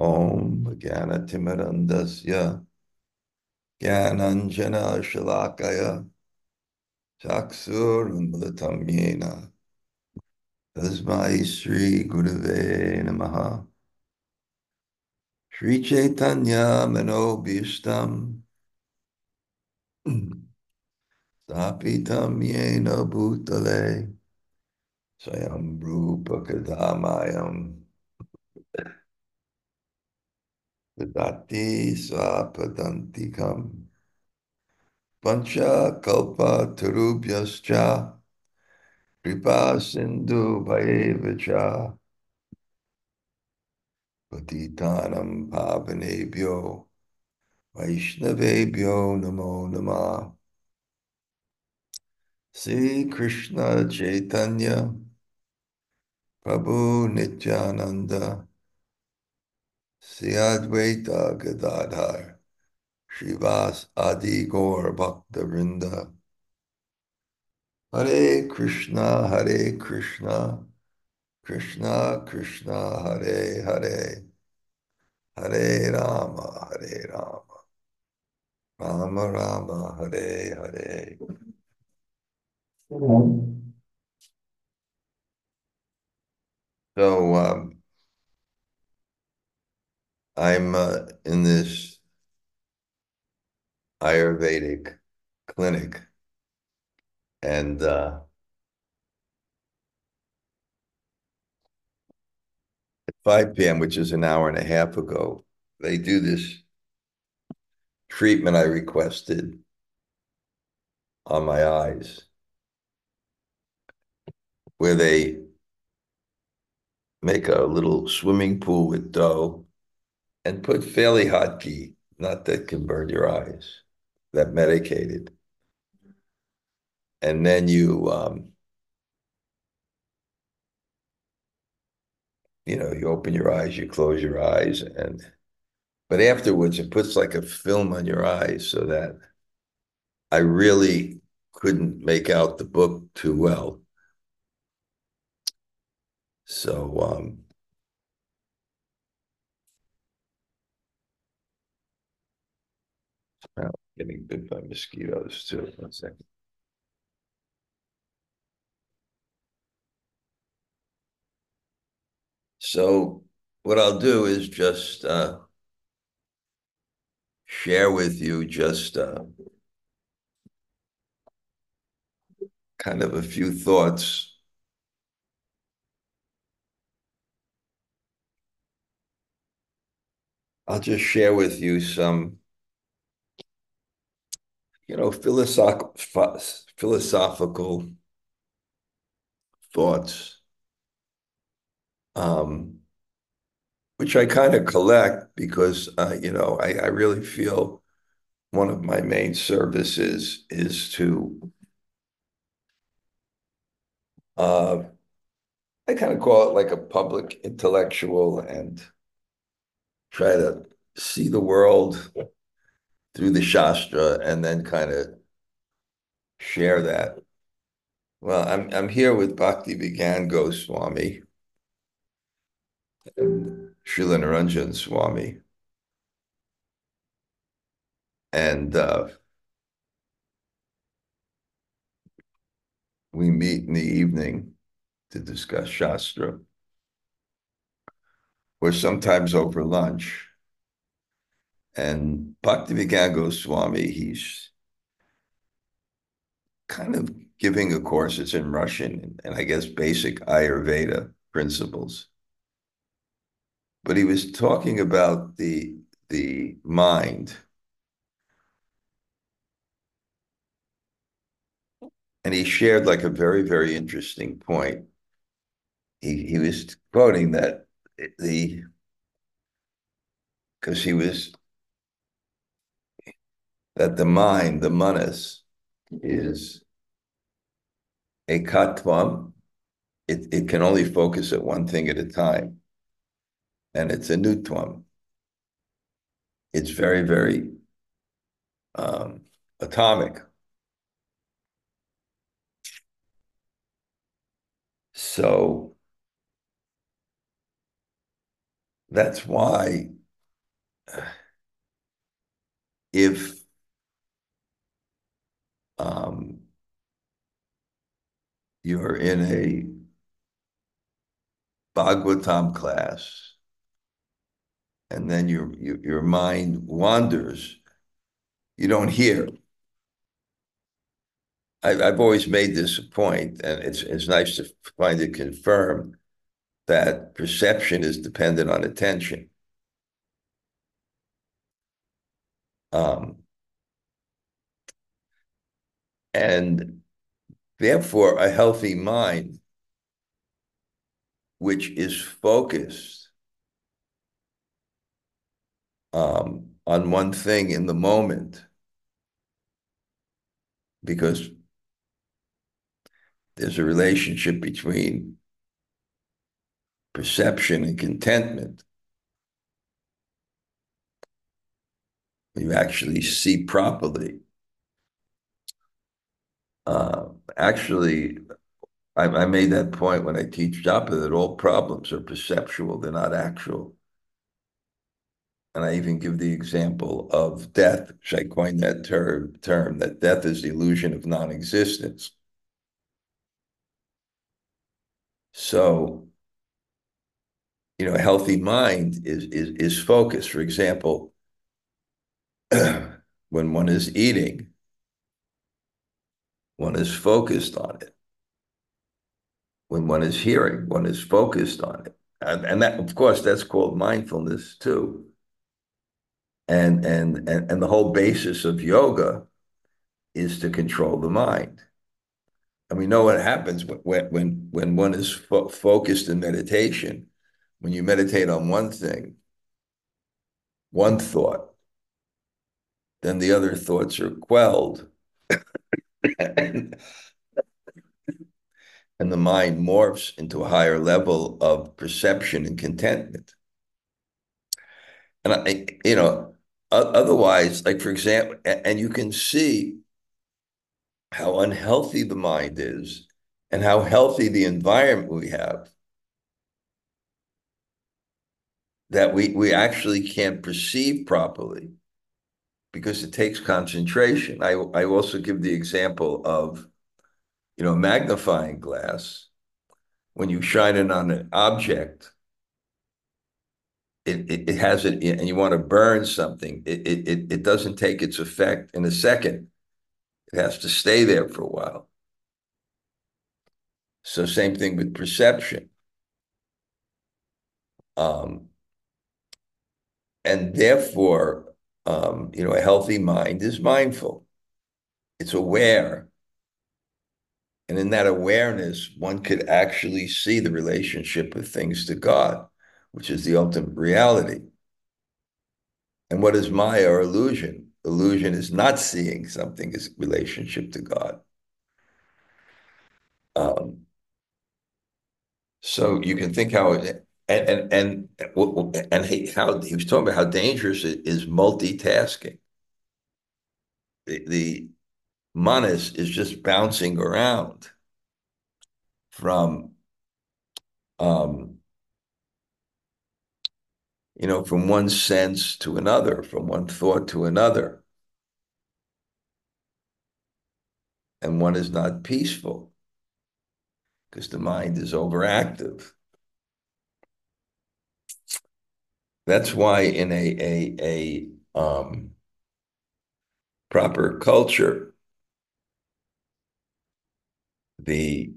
Om Jnanatimirandasya Jnananjana Shalakaya Yena Tasmai Sri Gurave Namaha. Sri Chaitanya Manobhishtam Stapitam Yena Bhutale Swayam Rupa Kadamayam Vidati Swapadantikam Pancha Kalpa Tarubhyascha Kripa Sindhu Bhayevacha Patitanam Pavanebhyo Vaishnavebhyo Namo Namah Sri Krishna Chaitanya. Prabhu Nityananda Sri Advaita Gadadhar Shivas Adi Gaur Bhakta Vrinda. Hare Krishna Hare Krishna Krishna Krishna Hare Hare. Hare Rama Hare Rama. Rama Rama Hare Hare. So um, I'm uh, in this Ayurvedic clinic and uh, at 5 p.m., which is an hour and a half ago, they do this treatment I requested on my eyes where they make a little swimming pool with dough and put fairly hot ghee, not that can burn your eyes, that medicated. And then you, um, you know, you open your eyes, you close your eyes, and but afterwards it puts like a film on your eyes so that I really couldn't make out the book too well. So um, well, getting bit by mosquitoes too. One second. So what I'll do is just uh, share with you just uh, kind of a few thoughts I'll just share with you some, you know, philosoph- philosophical thoughts, um, which I kind of collect because, uh, you know, I, I really feel one of my main services is to, uh, I kind of call it like a public intellectual and try to see the world through the Shastra and then kind of share that. Well, I'm I'm here with Bhakti Vigyan Goswami and Srila Niranjan Swami. And uh, we meet in the evening to discuss Shastra or sometimes over lunch. And Bhakti Vigyan Goswami, he's kind of giving a course, it's in Russian, and, and I guess basic Ayurveda principles. But he was talking about the the mind. And he shared like a very, very interesting point. He he was quoting that the because he was that the mind, the manas, is ekatvam. It, it can only focus at one thing at a time. And it's anutvam. It's very, very um, atomic. So that's why if um, you're in a Bhagavatam class and then your, your, your mind wanders, you don't hear. I, I've always made this a point, and it's it's nice to find it confirmed that perception is dependent on attention. Um, and therefore, a healthy mind, which is focused um, on one thing in the moment, because there's a relationship between perception and contentment. You actually see properly. Uh, actually, I, made that point when I teach japa that all problems are perceptual, they're not actual. And I even give the example of death, which I coined that term, term that death is the illusion of non-existence. So, you know, a healthy mind is is is focused. For example, when one is eating, one is focused on it. When one is hearing, one is focused on it. And, and that, of course, that's called mindfulness too. And, and, and, and the whole basis of yoga is to control the mind. And we know what happens when, when, when one is fo focused in meditation. When you meditate on one thing, one thought, then the other thoughts are quelled. And, the mind morphs into a higher level of perception and contentment. And I, you know, otherwise, like for example, and you can see how unhealthy the mind is and how healthy the environment we have that we, we actually can't perceive properly because it takes concentration. I, I also give the example of, you know, magnifying glass. When you shine it on an object, it, it, it has it, and you want to burn something, it, it, it doesn't take its effect in a second. It has to stay there for a while. So same thing with perception. Um, and therefore, um, you know, a healthy mind is mindful. It's aware. And in that awareness, one could actually see the relationship of things to God, which is the ultimate reality. And what is Maya or illusion? illusion is not seeing something as relationship to God. Um, so you can think how and and and and he, how he was talking about how dangerous it is multitasking. The, the manas is just bouncing around from um, you know, from one sense to another, from one thought to another. And one is not peaceful because the mind is overactive. That's why in a a a um, proper culture, the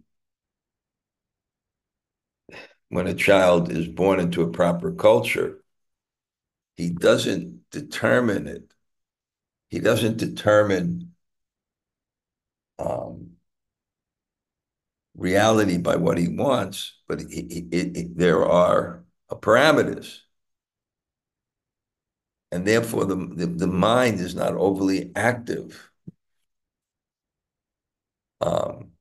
when a child is born into a proper culture, he doesn't determine it. He doesn't determine um, reality by what he wants, but he, he, he, there are parameters. And therefore, the, the, the, mind is not overly active, um,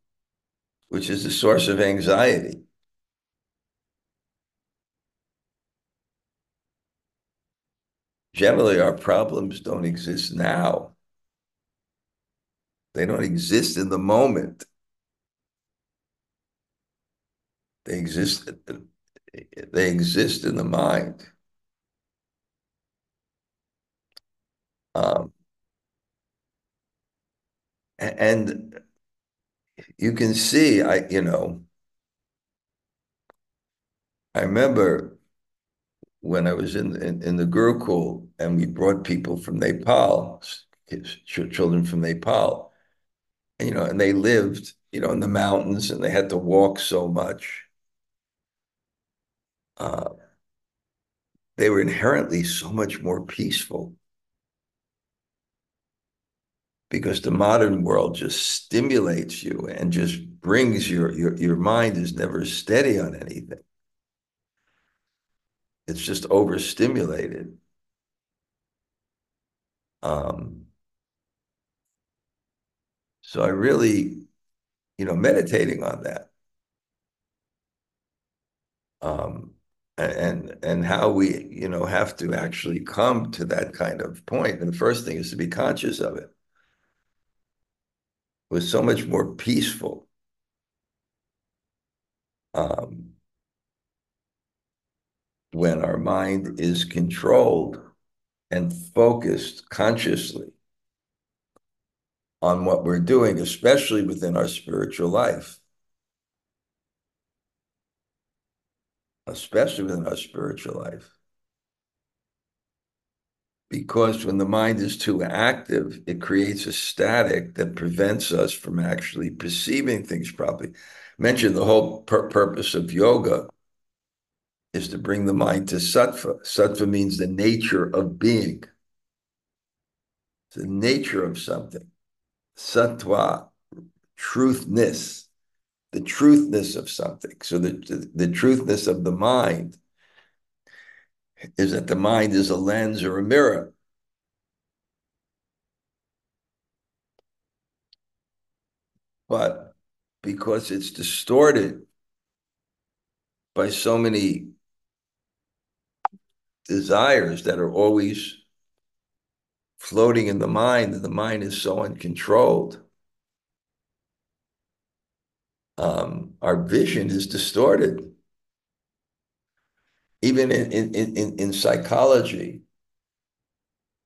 which is the source of anxiety. generally our problems don't exist now. They don't exist in the moment. They exist they exist in the mind. And you can see, I, you know, I remember when I was in, in, in the Gurukul and we brought people from Nepal, children from Nepal, and, you know, and they lived, you know, in the mountains and they had to walk so much. Uh, they were inherently so much more peaceful because the modern world just stimulates you and just brings your your your mind is never steady on anything. It's just overstimulated. Um, so I really, you know, meditating on that. Um, and and how we, you know, have to actually come to that kind of point. And the first thing is to be conscious of it was so much more peaceful. Um, when our mind is controlled and focused consciously on what we're doing, especially within our spiritual life. Especially within our spiritual life because when the mind is too active, it creates a static that prevents us from actually perceiving things properly. Mention the whole pur purpose of yoga is to bring the mind to sattva. Sattva means the nature of being, the nature of something. Sattva, truthness, the truthness of something. So the, the, the truthness of the mind is that the mind is a lens or a mirror. But because it's distorted by so many desires that are always floating in the mind, and the mind is so uncontrolled, um, our vision is distorted even in in in, in psychology,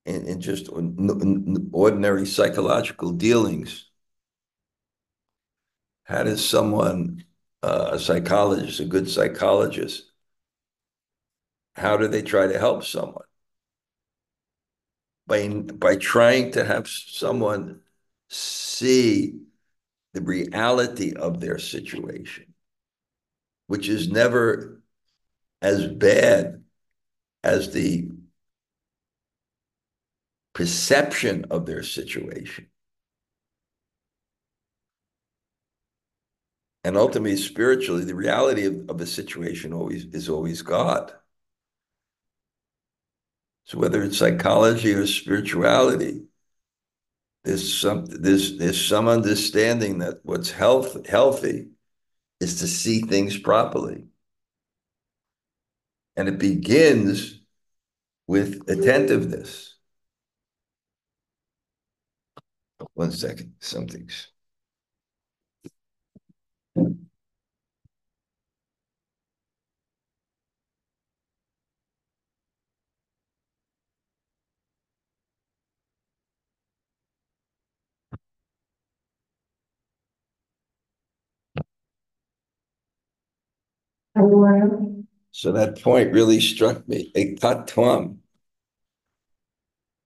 in, just ordinary psychological dealings, how does someone, uh, a psychologist, a good psychologist, how do they try to help someone? By, by trying to have someone see the reality of their situation, which is never as bad as the perception of their situation. And ultimately, spiritually, the reality of, of a situation always is always God. So whether it's psychology or spirituality, there's some there's there's some understanding that what's health healthy is to see things properly. And it begins with attentiveness. One second, something's. So that point really struck me. A tatvam.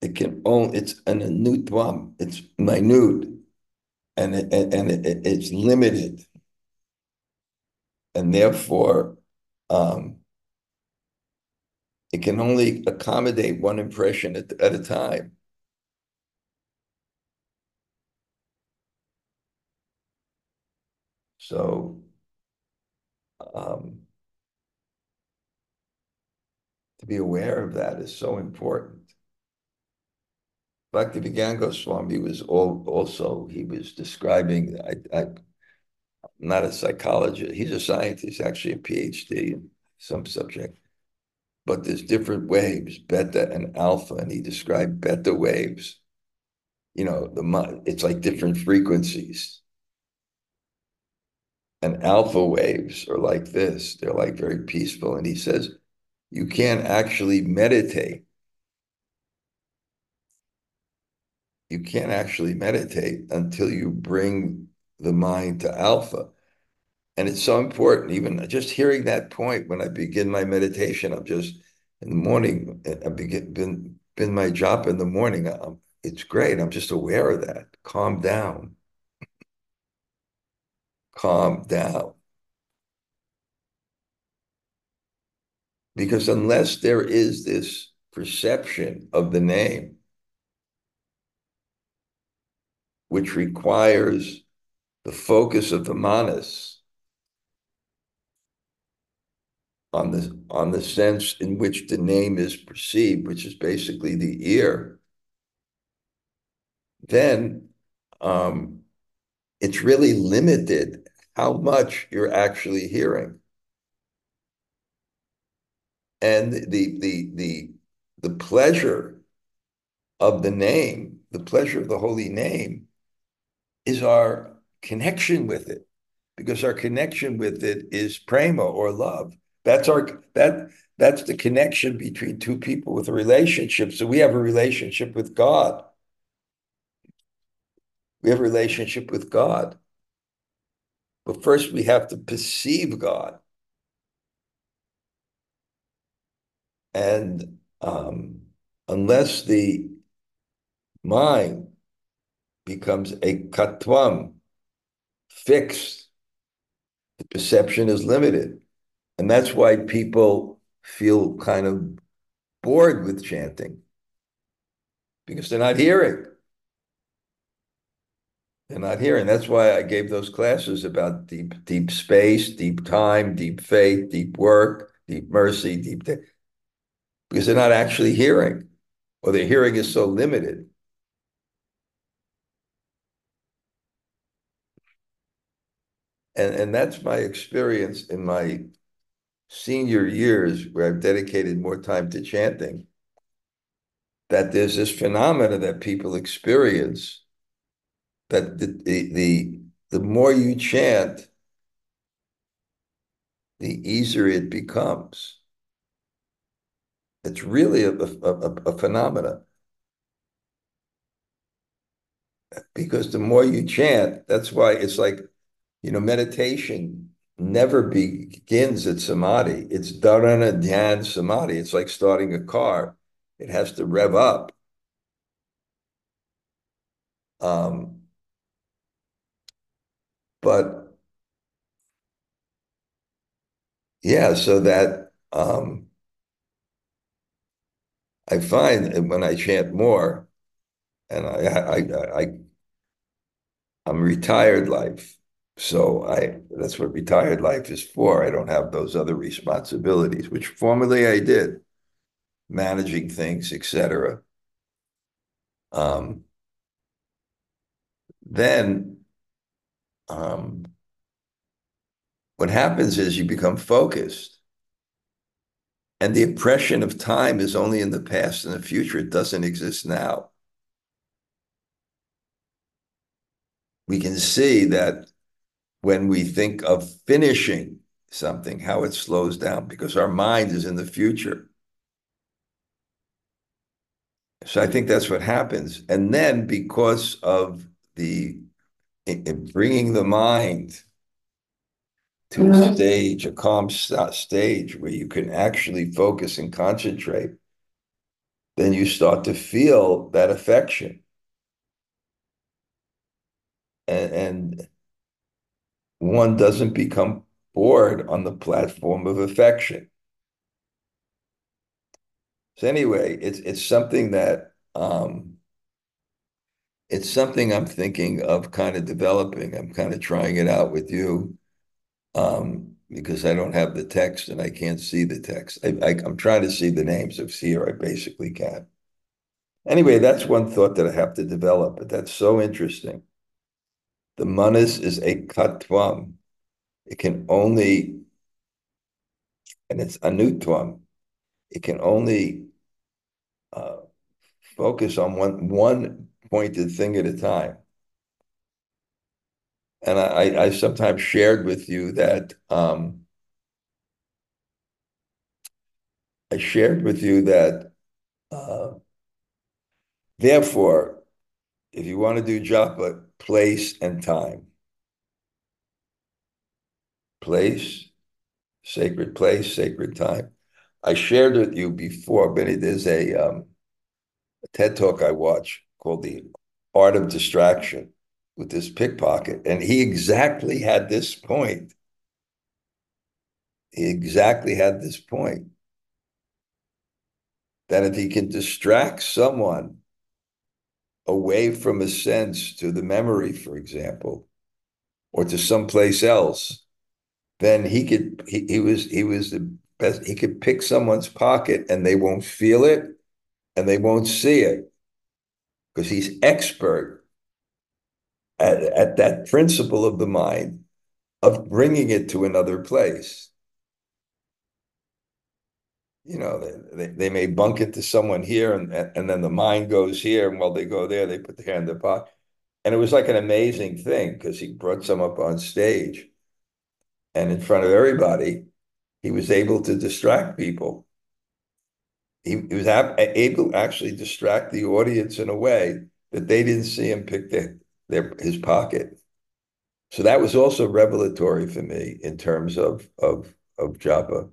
It can only, it's an anutvam. It's minute and, it, and it, it's limited. And therefore, um, it can only accommodate one impression at, at a time. So, um, to be aware of that is so important. Bhakti Vigyan Goswami was all, also, he was describing, I, I, I'm not a psychologist, he's a scientist, actually a PhD in some subject. But there's different waves, beta and alpha, and he described beta waves. You know, the it's like different frequencies. And alpha waves are like this. They're like very peaceful. And he says, you can't actually meditate you can't actually meditate until you bring the mind to alpha. And it's so important, even just hearing that point when I begin my meditation, I'm just in the morning, I begin been, been my japa in the morning. I'm, it's great. I'm just aware of that. Calm down. Calm down. Because unless there is this perception of the name, which requires the focus of the manas on the on the sense in which the name is perceived, which is basically the ear, then um, it's really limited how much you're actually hearing. And the the the the pleasure of the name, the pleasure of the holy name, is our connection with it, because our connection with it is prema or love. That's our that that's the connection between two people with a relationship. So we have a relationship with God. We have a relationship with God. But first we have to perceive God. And um, unless the mind becomes ekatvam, fixed, the perception is limited. And that's why people feel kind of bored with chanting because they're not hearing. They're not hearing. That's why I gave those classes about deep, deep space, deep time, deep faith, deep work, deep mercy, deep because they're not actually hearing, or their hearing is so limited. And, and that's my experience in my senior years where I've dedicated more time to chanting, that there's this phenomena that people experience that the, the, the, the more you chant, the easier it becomes. It's really a, a, a. Because the more you chant, that's why it's like, you know, meditation never begins at samadhi. It's dharana dhyan samadhi. It's like starting a car. It has to rev up. Um, but yeah, so that um, I find that when I chant more, and I, I, I, I'm retired life, so I that's what retired life is for. I don't have those other responsibilities, which formerly I did, managing things, etc. Um, then um, what happens is you become focused and the impression of time is only in the past and the future. It doesn't exist now. We can see that when we think of finishing something, how it slows down because our mind is in the future. So I think that's what happens. And then because of the bringing the mind to mm-hmm. a stage, a calm stage where you can actually focus and concentrate, then you start to feel that affection. And, and one doesn't become bored on the platform of affection. So anyway, it's it's something that um, it's something I'm thinking of kind of developing. I'm kind of trying it out with you because I don't have the text and I can't see the text. I, I, am trying to see the names of here. I basically can't. Anyway, that's one thought that I have to develop, but that's so interesting. The manas is ekatvam. It can only, and it's anutvam. It can only uh, focus on one one pointed thing at a time and I, I sometimes shared with you that um, I shared with you that uh, therefore if you want to do japa, place and time. Place, sacred place, sacred time. I shared with you before, but is a, um, a TED talk I watch called The Art of Distraction with this pickpocket. And he exactly had this point. He exactly had this point that if he can distract someone away from a sense to the memory, for example, or to someplace else, then he could he, he was he was the best he could pick someone's pocket and they won't feel it and they won't see it because he's expert at, at that principle of the mind of bringing it to another place you know, they, they may bunk into someone here and, and then the mind goes here. And while they go there, they put their hand in their pocket. And it was like an amazing thing because he brought some up on stage and in front of everybody, he was able to distract people. He, he was able to actually distract the audience in a way that they didn't see him pick their, their his pocket. So that was also revelatory for me in terms of of of japa.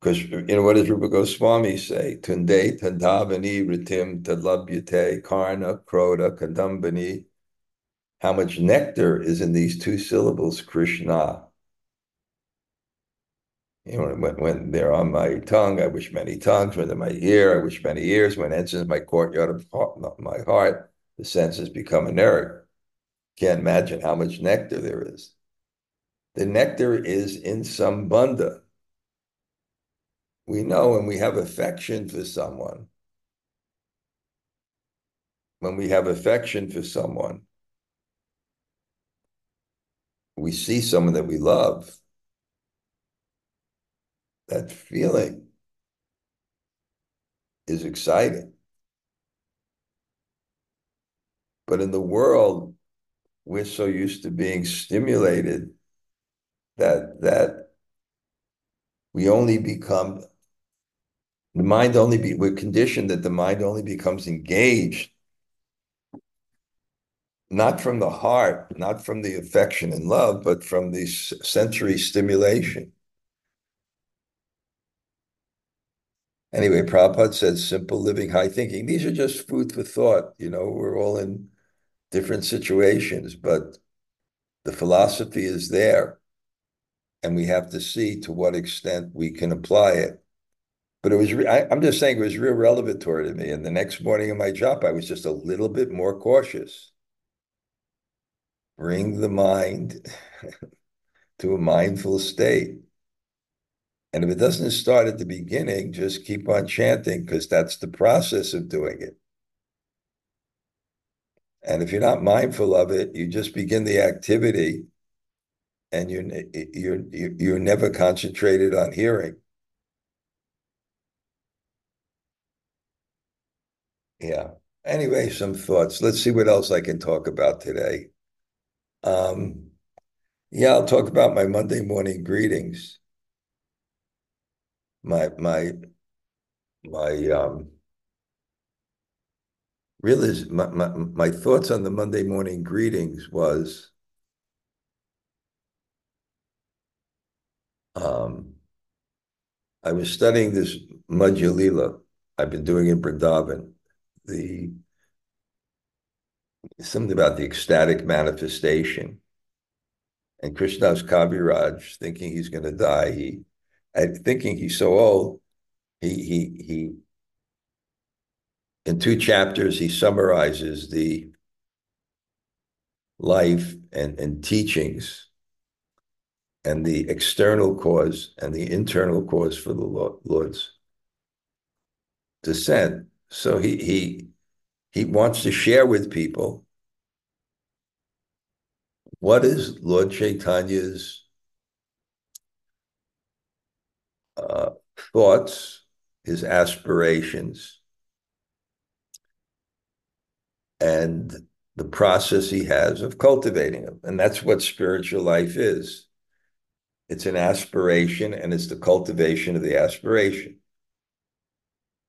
Because you know what does Rupa Goswami say? Tunde tandavani ritim tadlabyate karna kroda kadambani. How much nectar is in these two syllables, Krishna? You know, when, when they're on my tongue, I wish many tongues. When they're my ear, I wish many ears. When enters my courtyard of my heart, the senses become inert. Can't imagine how much nectar there is. The nectar is in sambandha we know when we have affection for someone, when we have affection for someone, we see someone that we love, that feeling is exciting. But in the world, we're so used to being stimulated that that we only become the mind only be we're conditioned that the mind only becomes engaged not from the heart, not from the affection and love, but from the sensory stimulation. Anyway, Prabhupada says simple living, high thinking. These are just food for thought. You know, we're all in different situations, but the philosophy is there. And we have to see to what extent we can apply it. But it was, I, am just saying it was real revelatory to me. And the next morning in my japa, I was just a little bit more cautious. Bring the mind to a mindful state. And if it doesn't start at the beginning, just keep on chanting because that's the process of doing it. And if you're not mindful of it, you just begin the activity and you're, you're, you're never concentrated on hearing. Yeah. Anyway, some thoughts. Let's see what else I can talk about today. Um, yeah, I'll talk about my Monday morning greetings. My my my um really my, my my thoughts on the Monday morning greetings was um I was studying this Madhyalila I've been doing in Vrindavan the something about the ecstatic manifestation. And Krishnadas Kaviraj, thinking he's going to die, he, thinking he's so old, he he he. In two chapters, he summarizes the life and, and teachings and the external cause and the internal cause for the Lord's descent. So he he he wants to share with people what is Lord Chaitanya's uh, thoughts, his aspirations, and the process he has of cultivating them. And that's what spiritual life is. It's an aspiration and it's the cultivation of the aspiration.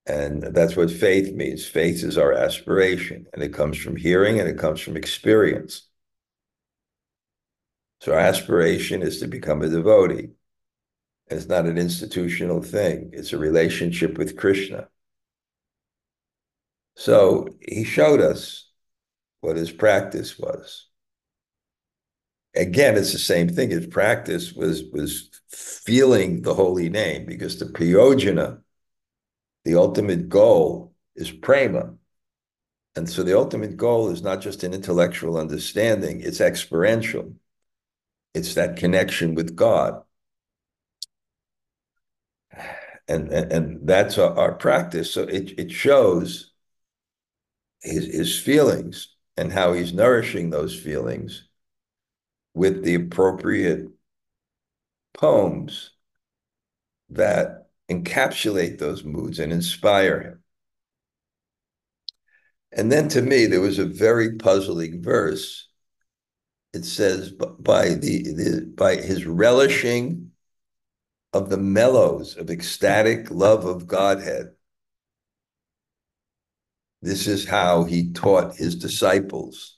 And that's what faith means. Faith is our aspiration, and it comes from hearing and it comes from experience. So our aspiration is to become a devotee. It's not an institutional thing, it's a relationship with Krishna. So he showed us what his practice was. Again, it's the same thing. His practice was was feeling the holy name because the prayojana, the ultimate goal, is prema. And so the ultimate goal is not just an intellectual understanding, it's experiential. It's that connection with God. And, and, and that's our, our, practice. So it, it shows his, his feelings and how he's nourishing those feelings with the appropriate poems that encapsulate those moods and inspire him. And then to me, there was a very puzzling verse it says by the, the by his relishing of the mellows of ecstatic love of Godhead. This is how he taught his disciples.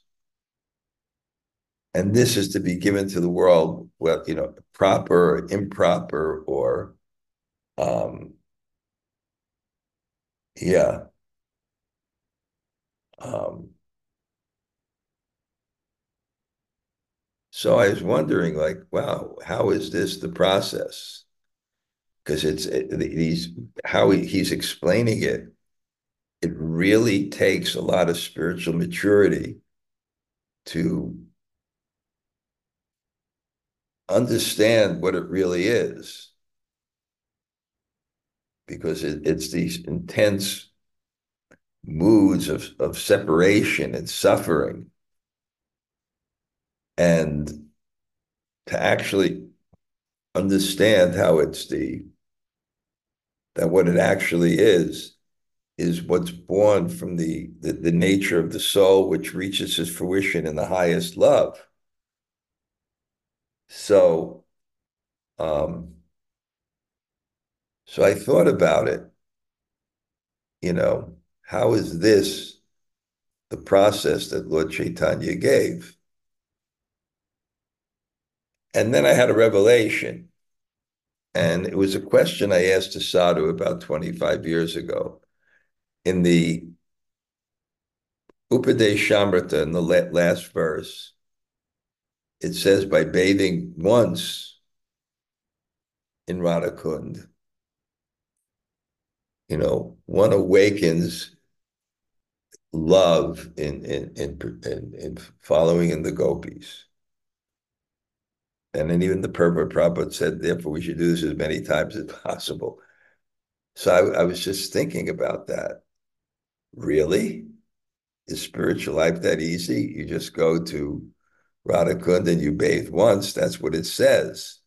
And this is to be given to the world, well, you know, proper or improper or um yeah. Um So I was wondering, like, wow, how is this the process? Because it's it, he's how he, he's explaining it. It really takes a lot of spiritual maturity to understand what it really is. Because it, it's these intense moods of, of separation and suffering and to actually understand how it's the that what it actually is is what's born from the, the, the nature of the soul which reaches its fruition in the highest love so um so i thought about it you know how is this the process that lord chaitanya gave and then I had a revelation. And it was a question I asked to Sadhu about 25 years ago. In the Upadeshamrita, in the last verse, it says, by bathing once in Radhakund, you know, one awakens love in, in, in, in, in following in the gopis. And then even the Purport Prabhupada said, therefore, we should do this as many times as possible. So I, I was just thinking about that. Really? Is spiritual life that easy? You just go to Radhakund and you bathe once. That's what it says.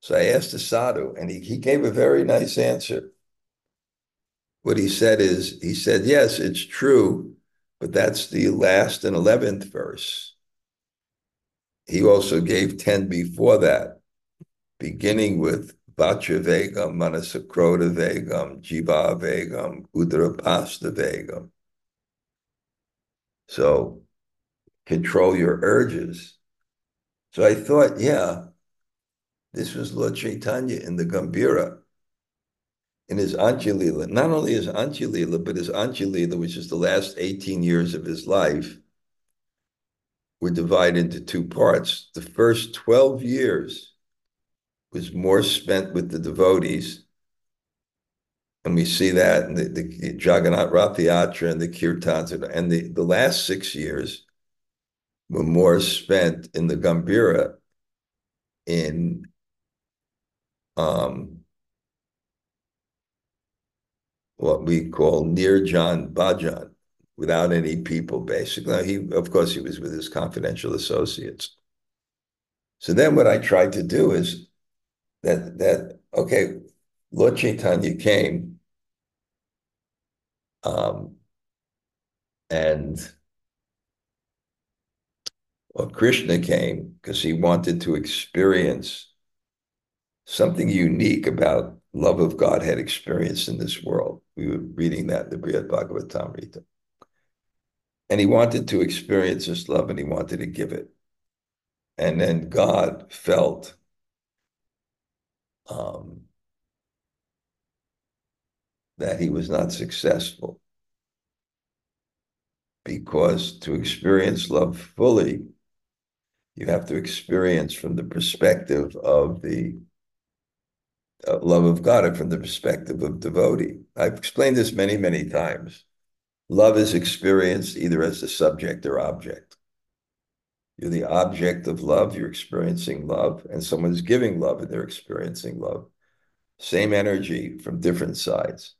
So I asked the sadhu, and he, he gave a very nice answer. What he said is, he said, yes, it's true, but that's the last and 11th verse he also gave 10 before that, beginning with Vacha Vegam, Manasakrota Vegam, Jiva Vegam, Udarapasta Vegam. So control your urges. So I thought, yeah, this was Lord Chaitanya in the Gambhira, in his Antya-lila. Not only his Antya-lila, but his Antya-lila, which is the last 18 years of his life, were divided into two parts. The first 12 years was more spent with the devotees. And we see that in the, the, Jagannath Rathayatra and the Kirtans. And the, the last six years were more spent in the Gambhira in um, what we call near Nirjan Bhajan, without any people, basically. He, of course, he was with his confidential associates. So then what I tried to do is that, that okay, Lord Chaitanya came um, and well, Krishna came because he wanted to experience something unique about love of God had experienced in this world. We were reading that in the Brihad Bhagavatamrita. And he wanted to experience this love and he wanted to give it. And then God felt um, that he was not successful because to experience love fully, you have to experience from the perspective of the uh, love of God and from the perspective of devotee. I've explained this many, many times. Love is experienced either as the subject or object. You're the object of love, you're experiencing love, and someone's giving love and they're experiencing love. Same energy from different sides.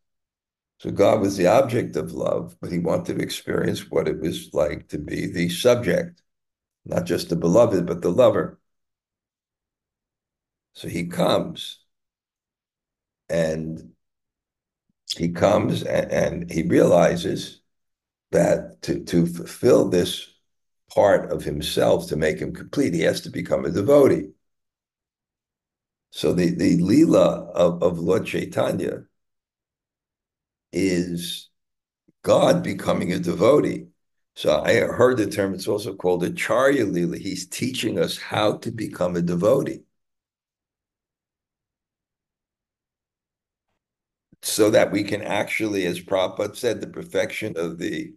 So God was the object of love, but he wanted to experience what it was like to be the subject, not just the beloved, but the lover. So he comes and he comes and, and he realizes that to, to fulfill this part of himself to make him complete, he has to become a devotee. So the, the Leela of, of Lord Chaitanya is God becoming a devotee. So I heard the term, it's also called Acharya Lila. He's teaching us how to become a devotee. So that we can actually, as Prabhupada said, the perfection of the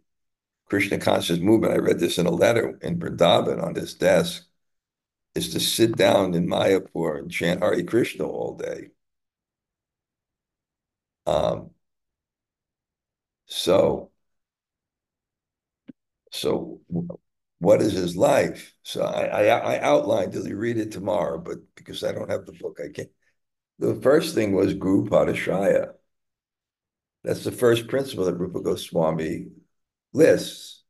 Krishna conscious movement, I read this in a letter in Vrindavan on his desk, is to sit down in Mayapur and chant Hare Krishna all day. Um, so, so what is his life? So I, I, I outlined, Did you read it tomorrow, but because I don't have the book, I can't. The first thing was Guru Padashraya. That's the first principle that Rupa Goswami lists.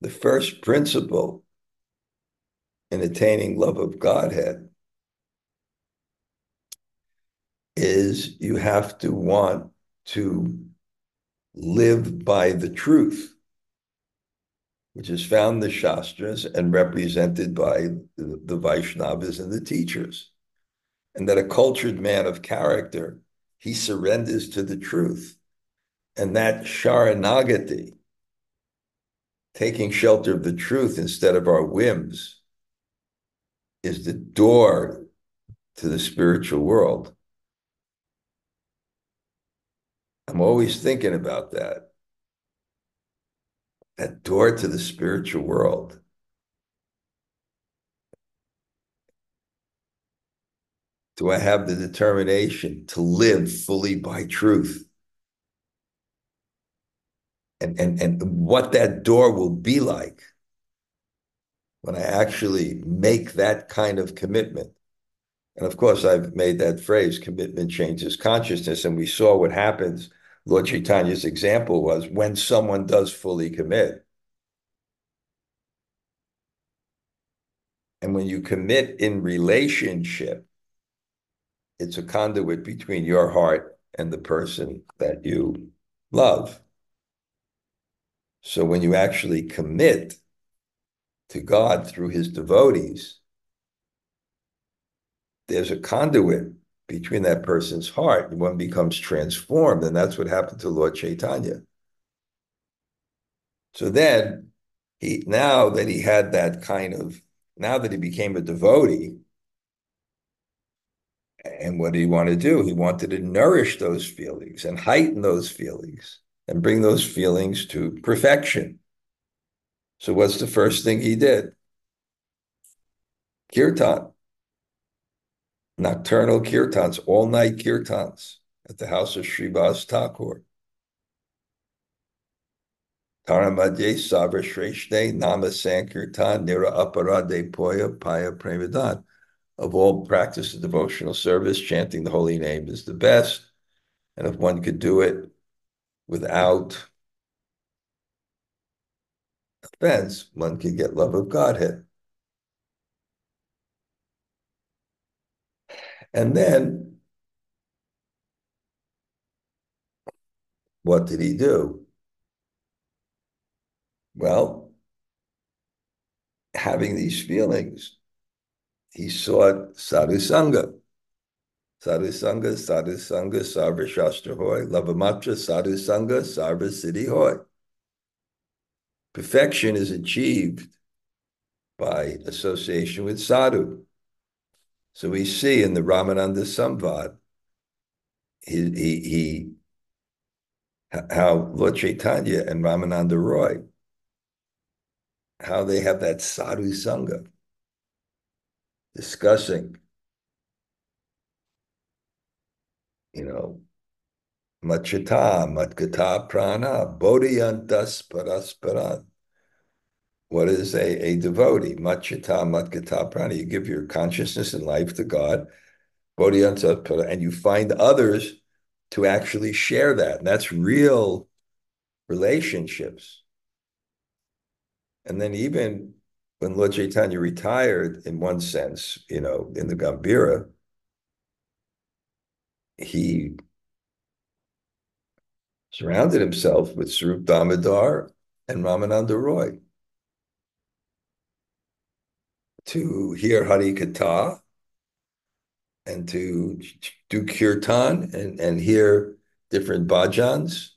The first principle in attaining love of Godhead is you have to want to live by the truth, which is found in the Shastras and represented by the, Vaishnavas and the teachers. And that a cultured man of character, he surrenders to the truth. And that Sharanagati, taking shelter of the truth instead of our whims, is the door to the spiritual world. I'm always thinking about that. That door to the spiritual world. Do I have the determination to live fully by truth? And, and, and what that door will be like when I actually make that kind of commitment. And of course, I've made that phrase commitment changes consciousness. And we saw what happens Lord Chaitanya's example was when someone does fully commit. And when you commit in relationship, it's a conduit between your heart and the person that you love. So when you actually commit to God through his devotees, there's a conduit between that person's heart. and One becomes transformed, and that's what happened to Lord Chaitanya. So then, he now that he had that kind of now that he became a devotee, and what did he want to do? He wanted to nourish those feelings and heighten those feelings and bring those feelings to perfection. So, what's the first thing he did? Kirtan nocturnal kirtans, all night kirtans at the house of Srivas Thakur. Taramadye Sabra Shreshte Nama Sankirtan Nira Aparade Poya Paya Premadan. Of all practice of devotional service, chanting the holy name is the best. And if one could do it without offense, one could get love of Godhead. And then what did he do? Well, having these feelings, he sought sadhusanga. Sadhu Sangha, Sadhu Sangha, Sarva Shastra Hoy, Lavamatra, Sadhu Sangha, Sarva Siddhi Hoy. Perfection is achieved by association with sadhu. So we see in the Ramananda Samvad, he, he, he how Lord Chaitanya and Ramananda Roy, how they have that sadhu sangha discussing, you know, Machita, Matgata Prana, Bodhiyantas Parasparan. What is a, a devotee? Machita, Matgata Prana. You give your consciousness and life to God, Bodhiyantas Parana, and you find others to actually share that. And that's real relationships. And then even when Lord Chaitanya retired, in one sense, you know, in the Gambhira, he surrounded himself with Swarup Damodar and Ramananda Roy to hear Hari Katha and to do kirtan and, and hear different bhajans.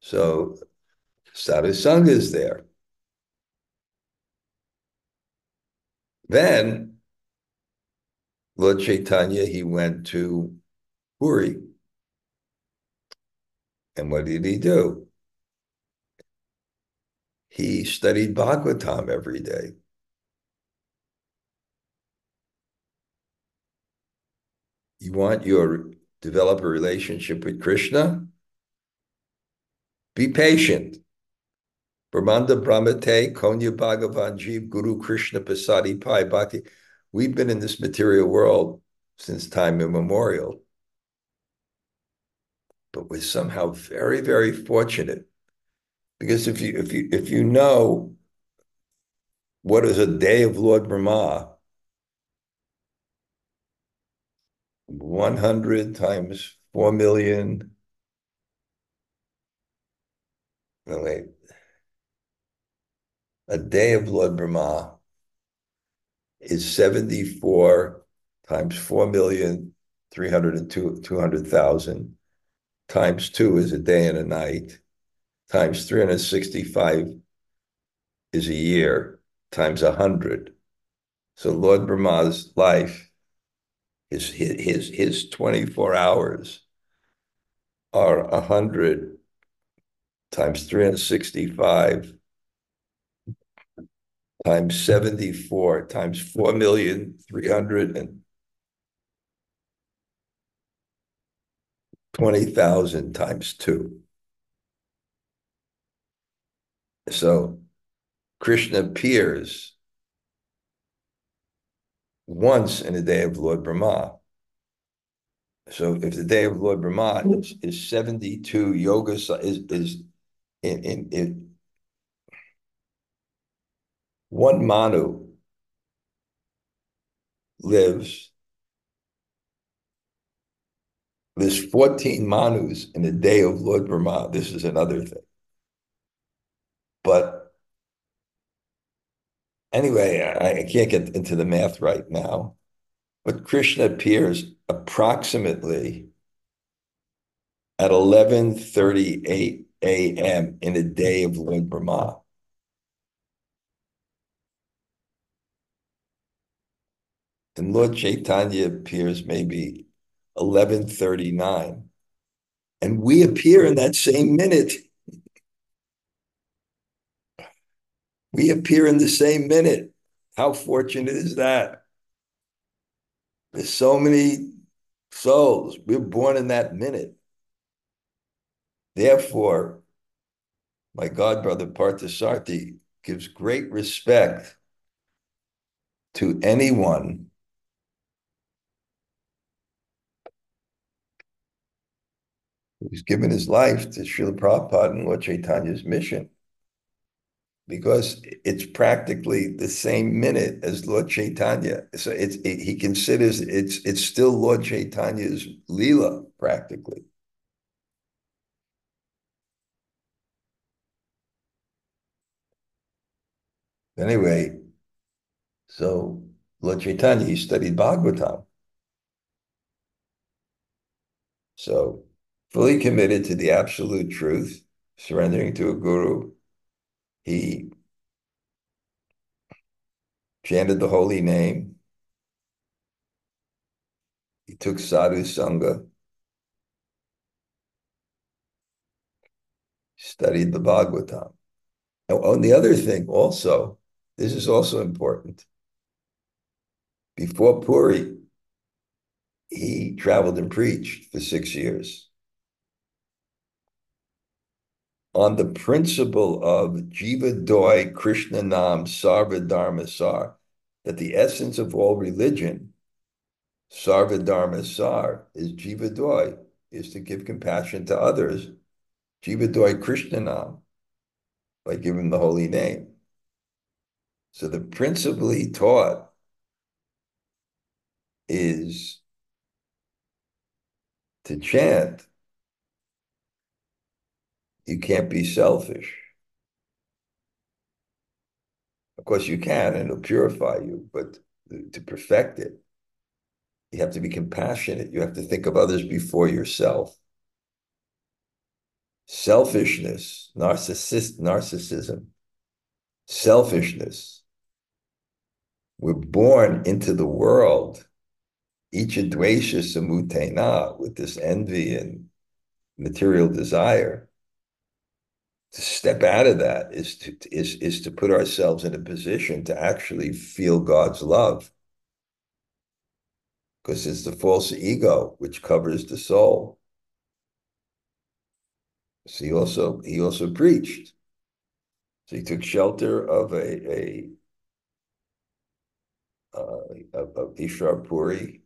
So sadhu sangha is there. Then Lord Chaitanya, he went to Puri. And what did he do? He studied Bhagavatam every day. You want your develop a relationship with Krishna? Be patient. Brahmanda Brahmate, Konya Bhagavan Jeev, Guru Krishna Pasadi Pai Bhakti. We've been in this material world since time immemorial. But we're somehow very, very fortunate. Because if you if you if you know what is a day of Lord Brahma, 100 times 4 million. No, wait. A day of Lord Brahma is 74 times 4 million, 200,000 times two is a day and a night, times 365 is a year, times 100. So Lord Brahma's life his his his 24 hours are 100 times 365 times 74 times 4 million 300 and 20,000 times 2 so krishna appears once in the day of Lord Brahma. So if the day of Lord Brahma is, is 72 yoga is is in, in, in one Manu lives there's 14 Manus in the day of Lord Brahma. This is another thing. But Anyway, I, I can't get into the math right now, but Krishna appears approximately at 11:38 a.m. in the day of Lord Brahma. And Lord Chaitanya appears maybe 11:39. And we appear in that same minute. We appear in the same minute. How fortunate is that? There's so many souls. We're born in that minute. Therefore, my godbrother Parthasarthi gives great respect to anyone who's given his life to Srila Prabhupada and Lord Chaitanya's mission because it's practically the same minute as Lord Chaitanya. So it's it, he considers it's it's still Lord Chaitanya's lila practically. Anyway, so Lord Chaitanya, he studied Bhagavatam. So fully committed to the absolute truth, surrendering to a guru, he chanted the holy name. He took sadhu sangha, studied the Bhagavatam. And the other thing also, this is also important. Before Puri, he traveled and preached for six years on the principle of Jiva Doi Krishna Nam Sarva Dharma Sar, that the essence of all religion, Sarva Dharma Sar, is Jiva Doi, is to give compassion to others. Jiva Doi Krishna Nam, by giving the holy name. So the principle he taught is to chant you can't be selfish. Of course, you can, and it'll purify you, but to perfect it, you have to be compassionate. You have to think of others before yourself. Selfishness, narcissist, narcissism, selfishness. We're born into the world, each advesha samutena, with this envy and material desire to step out of that is to is is to put ourselves in a position to actually feel God's love. Because it's the false ego which covers the soul. So he also he also preached. So he took shelter of a a uh, of, of Ishwar Puri,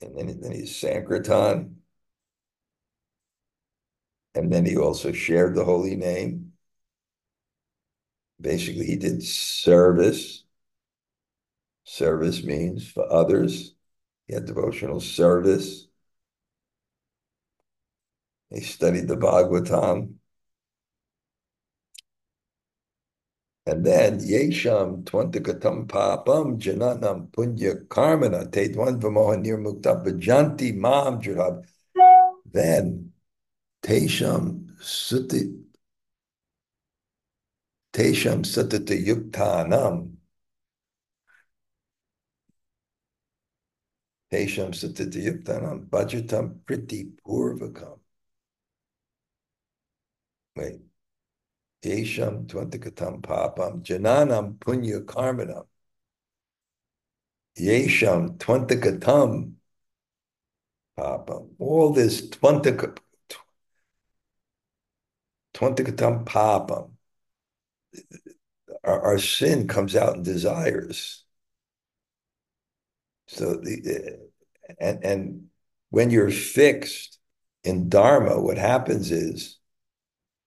and then then he's Sankirtan, and then he also shared the holy name. Basically, he did service. Service means for others. He had devotional service. He studied the Bhagavatam. And then Yesham Twantakatam Papam Jananam Punya Karmana Tedwan Vamohanir Mukta Bhajanti Mam Jurab. Then Tesham Suti Tesham Satata Yuktanam Tesham Satata Yuktanam Bhajatam Priti Purvakam. Wait. Tesham Twantakatam Papam Jananam Punya Karmanam. Yesham Twantakatam Papam. All this Twantakatam Twantikatam papam. Our, our sin comes out in desires. So the uh, and and when you're fixed in dharma, what happens is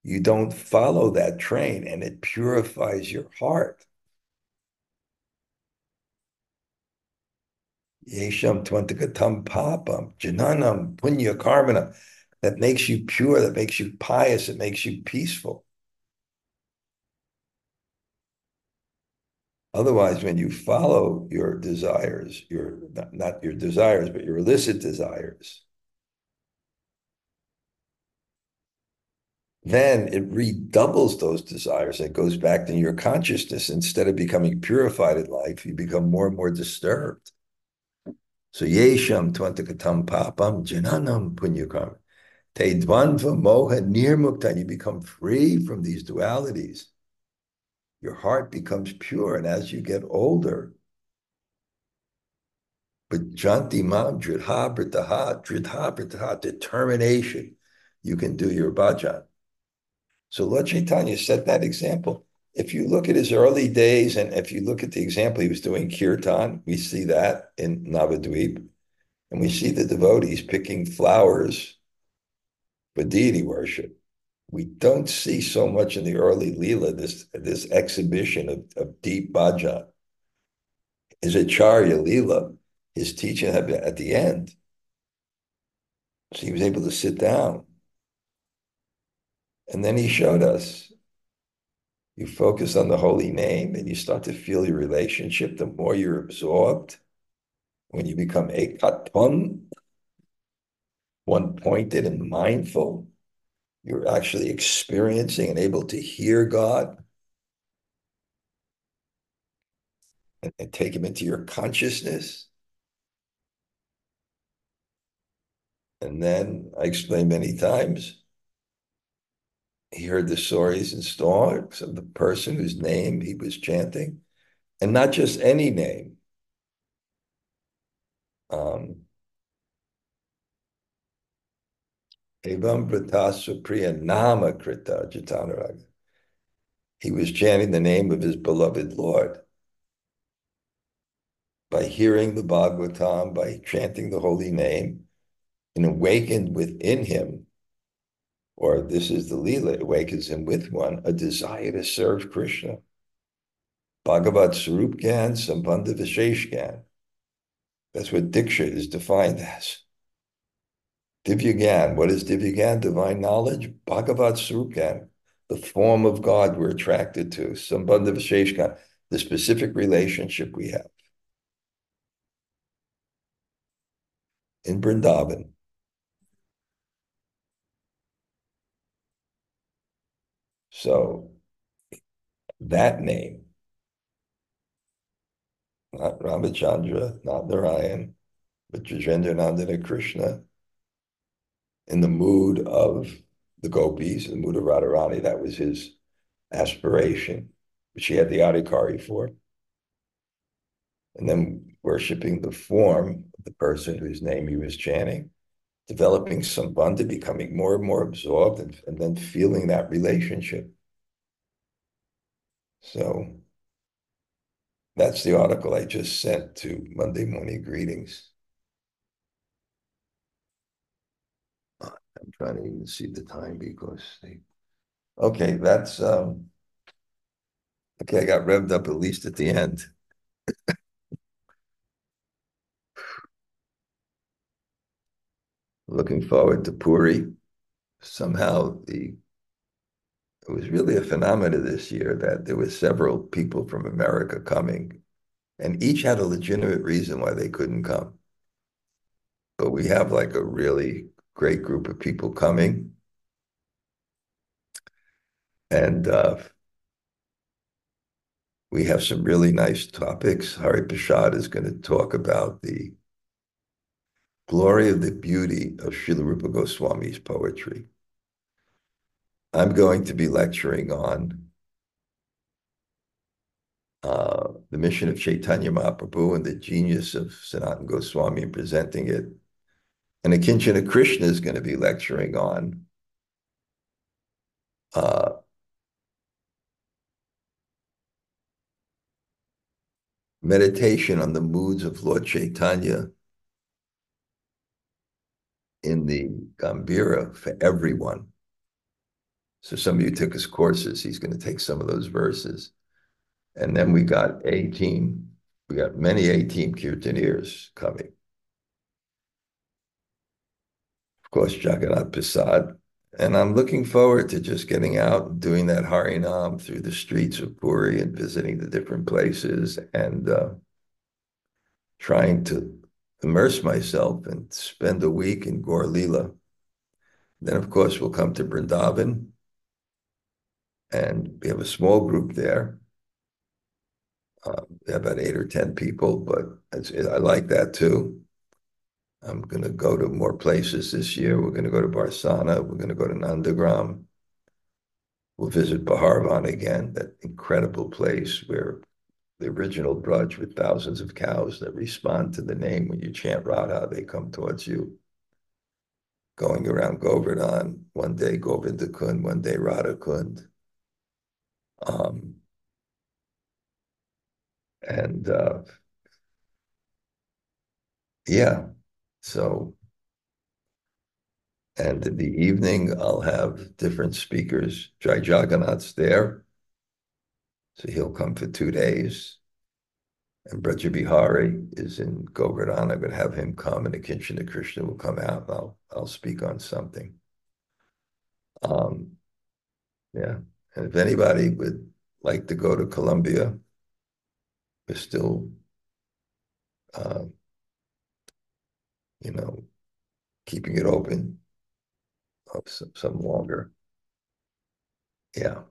you don't follow that train, and it purifies your heart. Yesham twantikatam papam jananam punya karmana that makes you pure, that makes you pious, that makes you peaceful. Otherwise, when you follow your desires, your not, not your desires, but your illicit desires, then it redoubles those desires. It goes back to your consciousness. Instead of becoming purified in life, you become more and more disturbed. So yesham twantakatam papam jananam punyakam. Teidvanva moha nirmukta, you become free from these dualities. Your heart becomes pure, and as you get older, but janti mam dridha britaha, dridha determination, you can do your bhajan. So Lord Chaitanya set that example. If you look at his early days, and if you look at the example he was doing kirtan, we see that in Navadvip, and we see the devotees picking flowers for deity worship. We don't see so much in the early Leela, this, this exhibition of, of deep bhajan. His Acharya Leela, his teaching at the end. So he was able to sit down. And then he showed us, you focus on the holy name and you start to feel your relationship, the more you're absorbed, when you become ekatvam, one pointed and mindful, you're actually experiencing and able to hear God and, and take him into your consciousness. And then I explained many times, he heard the stories and stories of the person whose name he was chanting, and not just any name. Um, Evam Nama Krita Jatanaraga. He was chanting the name of his beloved Lord. By hearing the Bhagavatam, by chanting the holy name, and awakened within him, or this is the Leela, awakens him with one, a desire to serve Krishna. Bhagavat Sarup Gyan, Sambandha Vishesh Gyan. That's what Diksha is defined as. Divya Gyan. What is Divya Gyan? Divine knowledge. Bhagavat Sarup the form of God we're attracted to. Sambandha the specific relationship we have. In Vrindavan, So that name, not Ramachandra, not Narayan, but Nandana Krishna, in the mood of the gopis, in the mood of Radharani, that was his aspiration, which he had the adhikari for. And then worshiping the form of the person whose name he was chanting developing sambandha, becoming more and more absorbed, and, and then feeling that relationship. So that's the article I just sent to Monday Morning Greetings. I'm trying to even see the time because they. Okay, that's um. Okay, I got revved up at least at the end. looking forward to Puri. Somehow the it was really a phenomenon this year that there were several people from America coming, and each had a legitimate reason why they couldn't come. But we have like a really great group of people coming. And uh, we have some really nice topics. Hari Prasad is going to talk about the glory of the beauty of Srila Rupa Goswami's poetry. I'm going to be lecturing on uh, the mission of Chaitanya Mahaprabhu and the genius of Sanatan Goswami in presenting it. And Akinchana Krishna is going to be lecturing on uh, meditation on the moods of Lord Chaitanya in the Gambhira for everyone. So some of you took his courses. He's going to take some of those verses. And then we got a team. We got many A team Kirtaniyas coming. Of course, Jagannath Prasad. And I'm looking forward to just getting out and doing that Harinam through the streets of Puri and visiting the different places and uh, trying to immerse myself and spend a week in Gaur Lila. Then, of course, we'll come to Brindavan, and we have a small group there. Uh, about eight or 10 people, but I like that too. I'm going to go to more places this year. We're going to go to Barsana. We're going to go to Nandagram. We'll visit Baharvan again, that incredible place where the original Braj with thousands of cows that respond to the name when you chant Radha, they come towards you. Going around Govardhan, one day Govinda Kund, one day Radha Kund. Um, and uh, yeah, so and in the evening I'll have different speakers. Jai Jagannath's there. So he'll come for two days. And Braja Bihari is in Govardhan. I'm going to have him come, and Akinchana Krishna will come out. And I'll I'll speak on something. Um, yeah, and if anybody would like to go to Columbia. We're still, um, you know, keeping it open uh, of some, some longer. Yeah.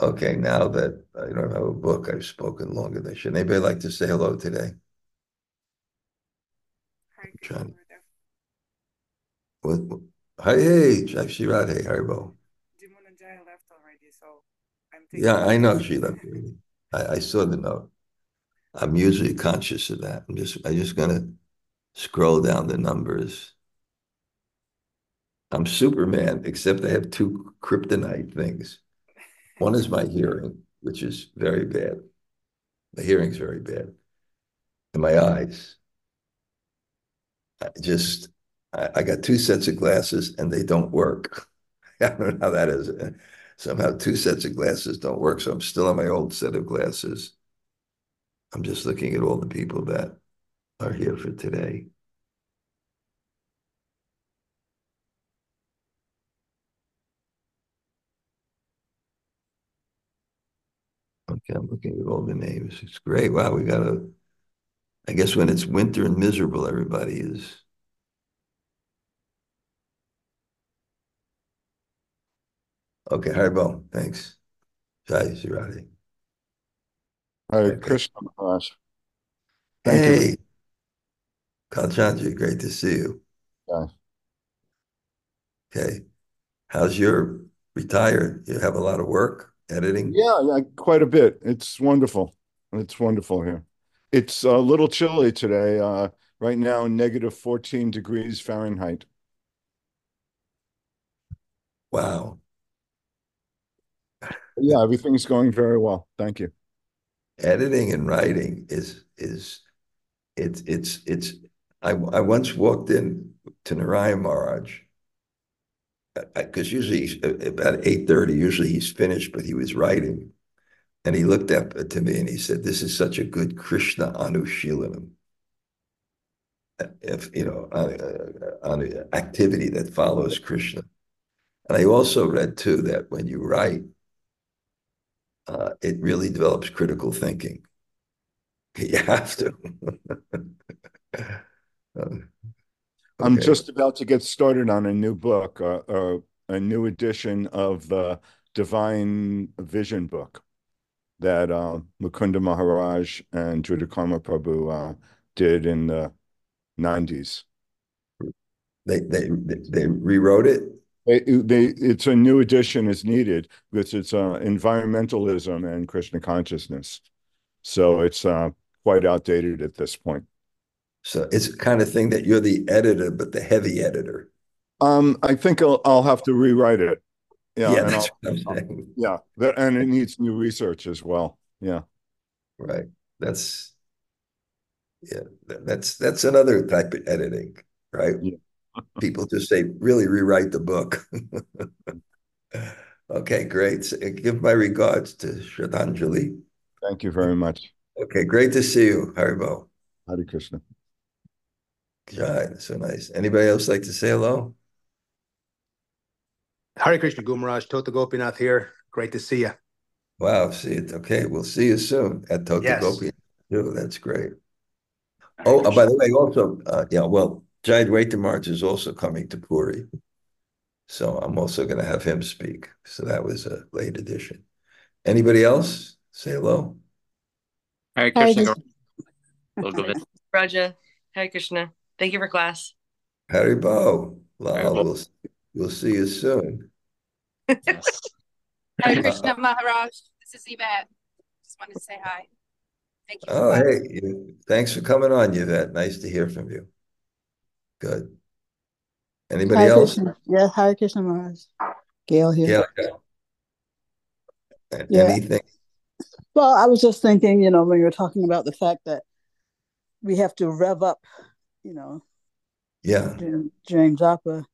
Okay, now that I don't have a book, I've spoken longer than I should. Anybody like to say hello today? Hi, John. What, what- hi, hey, Jai Shri Radhe, Haribol. Jimon left already, so I'm Yeah, I know she left already. I, I saw the note. I'm usually conscious of that. I'm just, I'm just gonna scroll down the numbers. I'm Superman, except I have two kryptonite things. One is my hearing, which is very bad. The hearing's very bad. And my eyes. I just, I, I got two sets of glasses and they don't work. I don't know how that is. Somehow two sets of glasses don't work. So I'm still on my old set of glasses. I'm just looking at all the people that are here for today. Okay, I'm looking at all the names. It's great. Wow, we got a, I guess when it's winter and miserable, everybody is. Okay, Haribol, thanks. Jai. Hare Okay. Krishna Maharaj. Thank you. Hey, Kalchandji, great to see you. Yeah. Okay. How's your retired? You have a lot of work editing? Yeah, yeah, quite a bit. It's wonderful. It's wonderful here. It's a little chilly today. Uh, right now, negative 14 degrees Fahrenheit. Wow. Yeah, everything's going very well. Thank you. Editing and writing is is it's it's it's I I once walked in to Narayan Maharaj because usually he's- about 8:30, usually he's finished, but he was writing. And he looked up to me and he said, This is such a good Krishna Anushilanam. If you know, uh, uh, on activity that follows Krishna. And I also read too that when you write, uh, it really develops critical thinking. You have to. Um, I'm just about to get started on a new book, uh, uh, a new edition of the Divine Vision book that uh, Mukunda Maharaj and Drutakarma Prabhu uh, did in the 90s. They they they rewrote it. They, they, it's a new edition is needed because it's uh, environmentalism and Krishna consciousness. So it's uh, quite outdated at this point. So it's kind of thing that you're the editor, but the heavy editor. Um, I think I'll, I'll have to rewrite it. Yeah, Yeah, and that's what I'm saying. yeah, that, and it needs new research as well. Yeah, Right. That's yeah, that's that's another type of editing, right? Yeah. People just say, really rewrite the book. Okay, great. So, uh, Give my regards to Shraddhanjali. thank you very much. Okay, great to see you, Haribol. Hare Krishna. Jai, so nice. Anybody else like to say hello? Hare Krishna Gumaraj, Tota Gopinath here. Great to see you. Wow, see it. Okay, we'll see you soon at Tota Yes. Gopi. too. That's great. Hare Oh, uh, by the way, also, uh, yeah, well, Jai March is also coming to Puri. So I'm also going to have him speak. So that was a late addition. Anybody else? Say hello. Hare Hare Krishna. Krishna. Go- go. Raja, Hare Krishna. Thank you for class. Haribol. Lal, Haribol. we'll, we'll see you soon. Yes. Hare Krishna Maharaj. This is Yvette. Just wanted to say hi. Thank you. Oh, class. hey, you, thanks for coming on, Yvette. Nice to hear from you. Good. Anybody Hare else? Krishna. Yeah, Hare Krishna Maharaj. Gail here. Yeah. okay. Yeah. Anything? Well, I was just thinking, you know, when you were talking about the fact that we have to rev up, you know, Yeah. during, during Japa,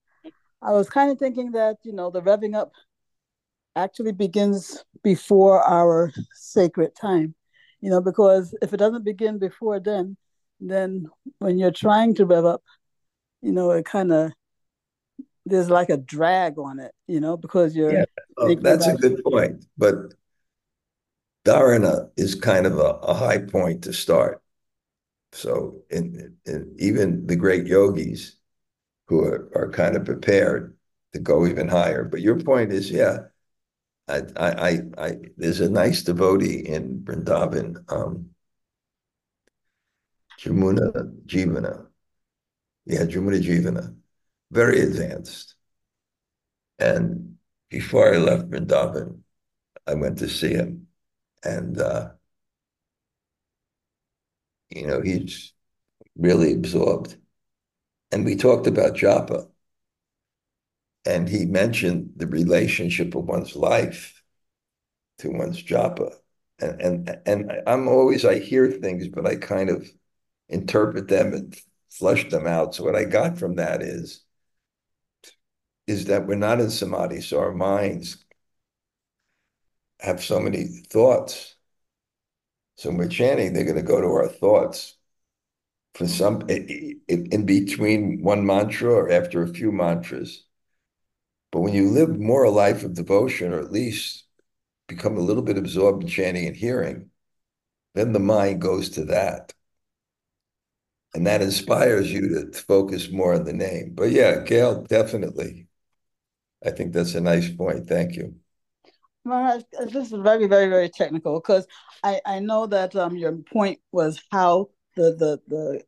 I was kind of thinking that, you know, the revving up actually begins before our sacred time, you know, because if it doesn't begin before then, then when you're trying to rev up, you know, it kind of, there's like a drag on it, you know, because you're Yeah. Oh, that's a good point. But Dharana is kind of a, a high point to start. So in, in even the great yogis who are, are kind of prepared to go even higher. But your point is, yeah, I, I, I, I there's a nice devotee in Vrindavan, um, Jamuna Jivana. Yeah, Jamuna Jivana, very advanced. And before I left Vrindavan, I went to see him, and uh, you know he's really absorbed. And we talked about japa, and he mentioned the relationship of one's life to one's japa. And and and I'm always I hear things, but I kind of interpret them and flush them out. So what I got from that is is that we're not in samadhi, so our minds have so many thoughts. So when we're chanting, they're going to go to our thoughts for some in, between one mantra or after a few mantras. But when you live more a life of devotion, or at least become a little bit absorbed in chanting and hearing, then the mind goes to that. And that inspires you to focus more on the name. But yeah, Gail, definitely. I think that's a nice point. Thank you. Maharaj, this is very, very, very technical because I, I know that um your point was how the the the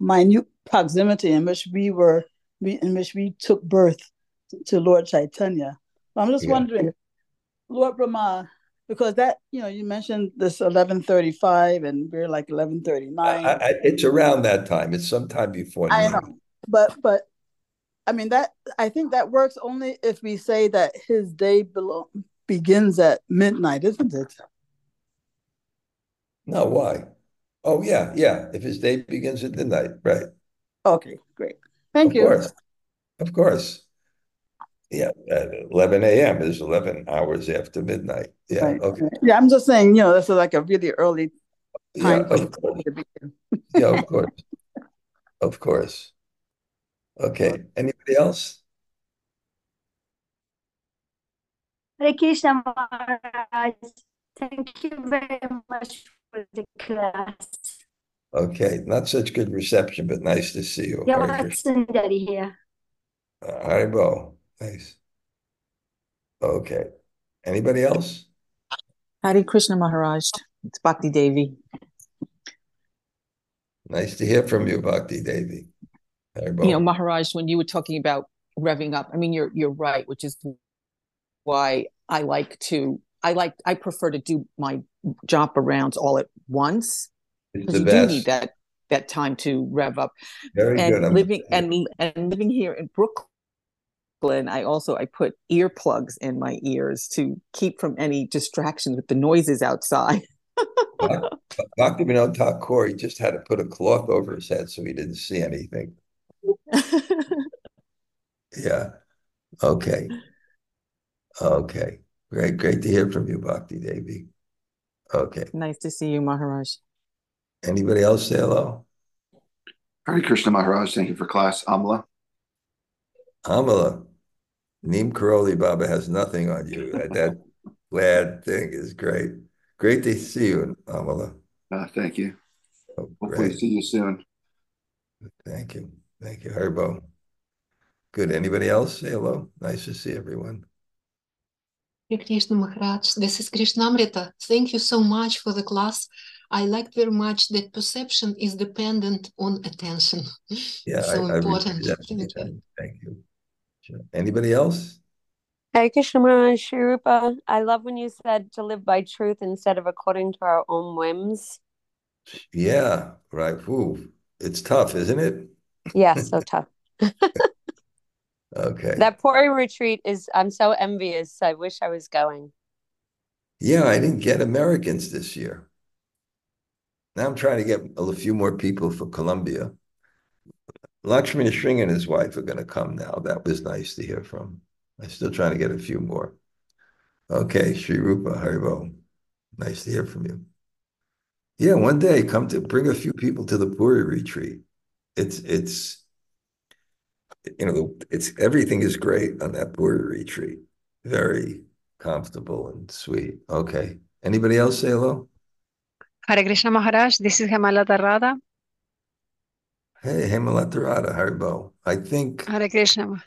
minute proximity in which we were we in which we took birth to Lord Chaitanya. I'm just Yeah. wondering, Lord Brahma, because that you know you mentioned this 1135 and we're like 1139. I, I, it's around that time. It's sometime before I know, but but I mean that I think that works only if we say that his day belong, begins at midnight, isn't it? No, why? Oh, yeah, yeah. If his day begins at midnight, right. Okay, great. Thank Of you. course. Of course. Yeah, at 11 a.m. is 11 hours after midnight. Yeah, Right, okay. Yeah, I'm just saying, you know, this is like a really early time for of course. begin. Yeah, of course. Of course. Okay, anybody else? Hare Krishna Maharaj. Thank you very much for the class. Okay, not such good reception, but nice to see you. Yeah, Hare Krishna. Yavasundari here. Uh, Haribol, nice. Okay, anybody else? Hare Krishna Maharaj. It's Bhakti Devi. Nice to hear from you, Bhakti Devi. Haribol. You know, Maharaj, when you were talking about revving up, I mean, you're you're right, which is why I like to I like I prefer to do my japa rounds all at once It's because the you do need that that time to rev up. Very and good. Living and and living here in Brooklyn, I also I put earplugs in my ears to keep from any distractions with the noises outside. Dr. Vinod Thakur, he just had to put a cloth over his head so he didn't see anything. Yeah. Okay. Okay. Great. Great to hear from you, Bhakti Devi. Okay. nice to see you, Maharaj. Anybody else say hello? Hare Krishna Maharaj, thank you for class. Amala. Amala, Neem Karoli Baba has nothing on you. That, that glad thing is great. Great to see you, Amala. Uh, thank you. Oh, Hopefully great. see you soon. Thank you. Thank you, Herbo. Good. Anybody else say hello? Nice to see everyone. Hare Krishna Maharaj, this is Krishnamrita. Thank you so much for the class. I liked very much that perception is dependent on attention. Yeah, so I, I important. repeat that Thank you. Thank you. Sure. Anybody else? Hare Krishna Maharaj Shri Rupa, I love when you said to live by truth instead of according to our own whims. Yeah, right. Ooh, it's tough, isn't it? Yeah, so tough. Okay. That Puri retreat is, I'm so envious. I wish I was going. Yeah, I didn't get Americans this year. Now I'm trying to get a few more people for Columbia. Lakshmi Singh and his wife are going to come now. That was nice to hear from. I'm still trying to get a few more. Okay, Sri Rupa Haribol. Nice to hear from you. Yeah, one day come to bring a few people to the Puri retreat. It's it's you know, it's everything is great on that Puri retreat. Very comfortable and sweet. Okay. Anybody else say hello? Hare Krishna Maharaj, this is Hemalata Radha. Hey, Hemalatarada, Haribol. I think Hare Krishna.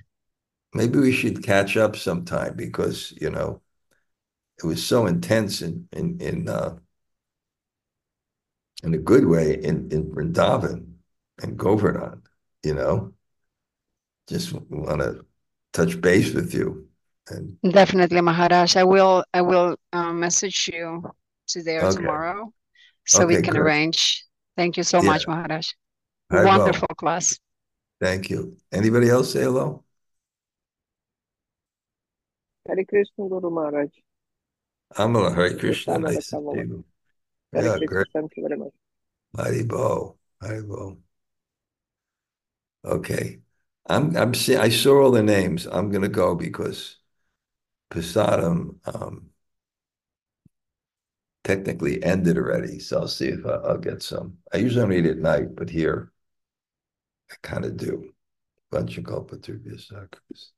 maybe we should catch up sometime because, you know, it was so intense in in in uh in a good way in in Vrindavan and Govardhan, you know. Just want to touch base with you and Definitely, Maharaj. I will I will um, message you today or Okay. tomorrow so we can great. arrange. Thank you so Yeah. much, Maharaj. Haribol. Wonderful class. Thank you. Anybody else say hello? Hare Krishna Guru Maharaj. Amala, Hare Krishna. Kamala, Nice to see you. Hare Yeah, Krishna. great. Thank you very much. Haribol, Haribol. Okay. I'm I'm see I saw all the names. I'm gonna go because Prasadam um technically ended already, so I'll see if I, I'll get some. I usually don't eat at night, but here I kind of do. Bunch of Kalpatubhya Sakras.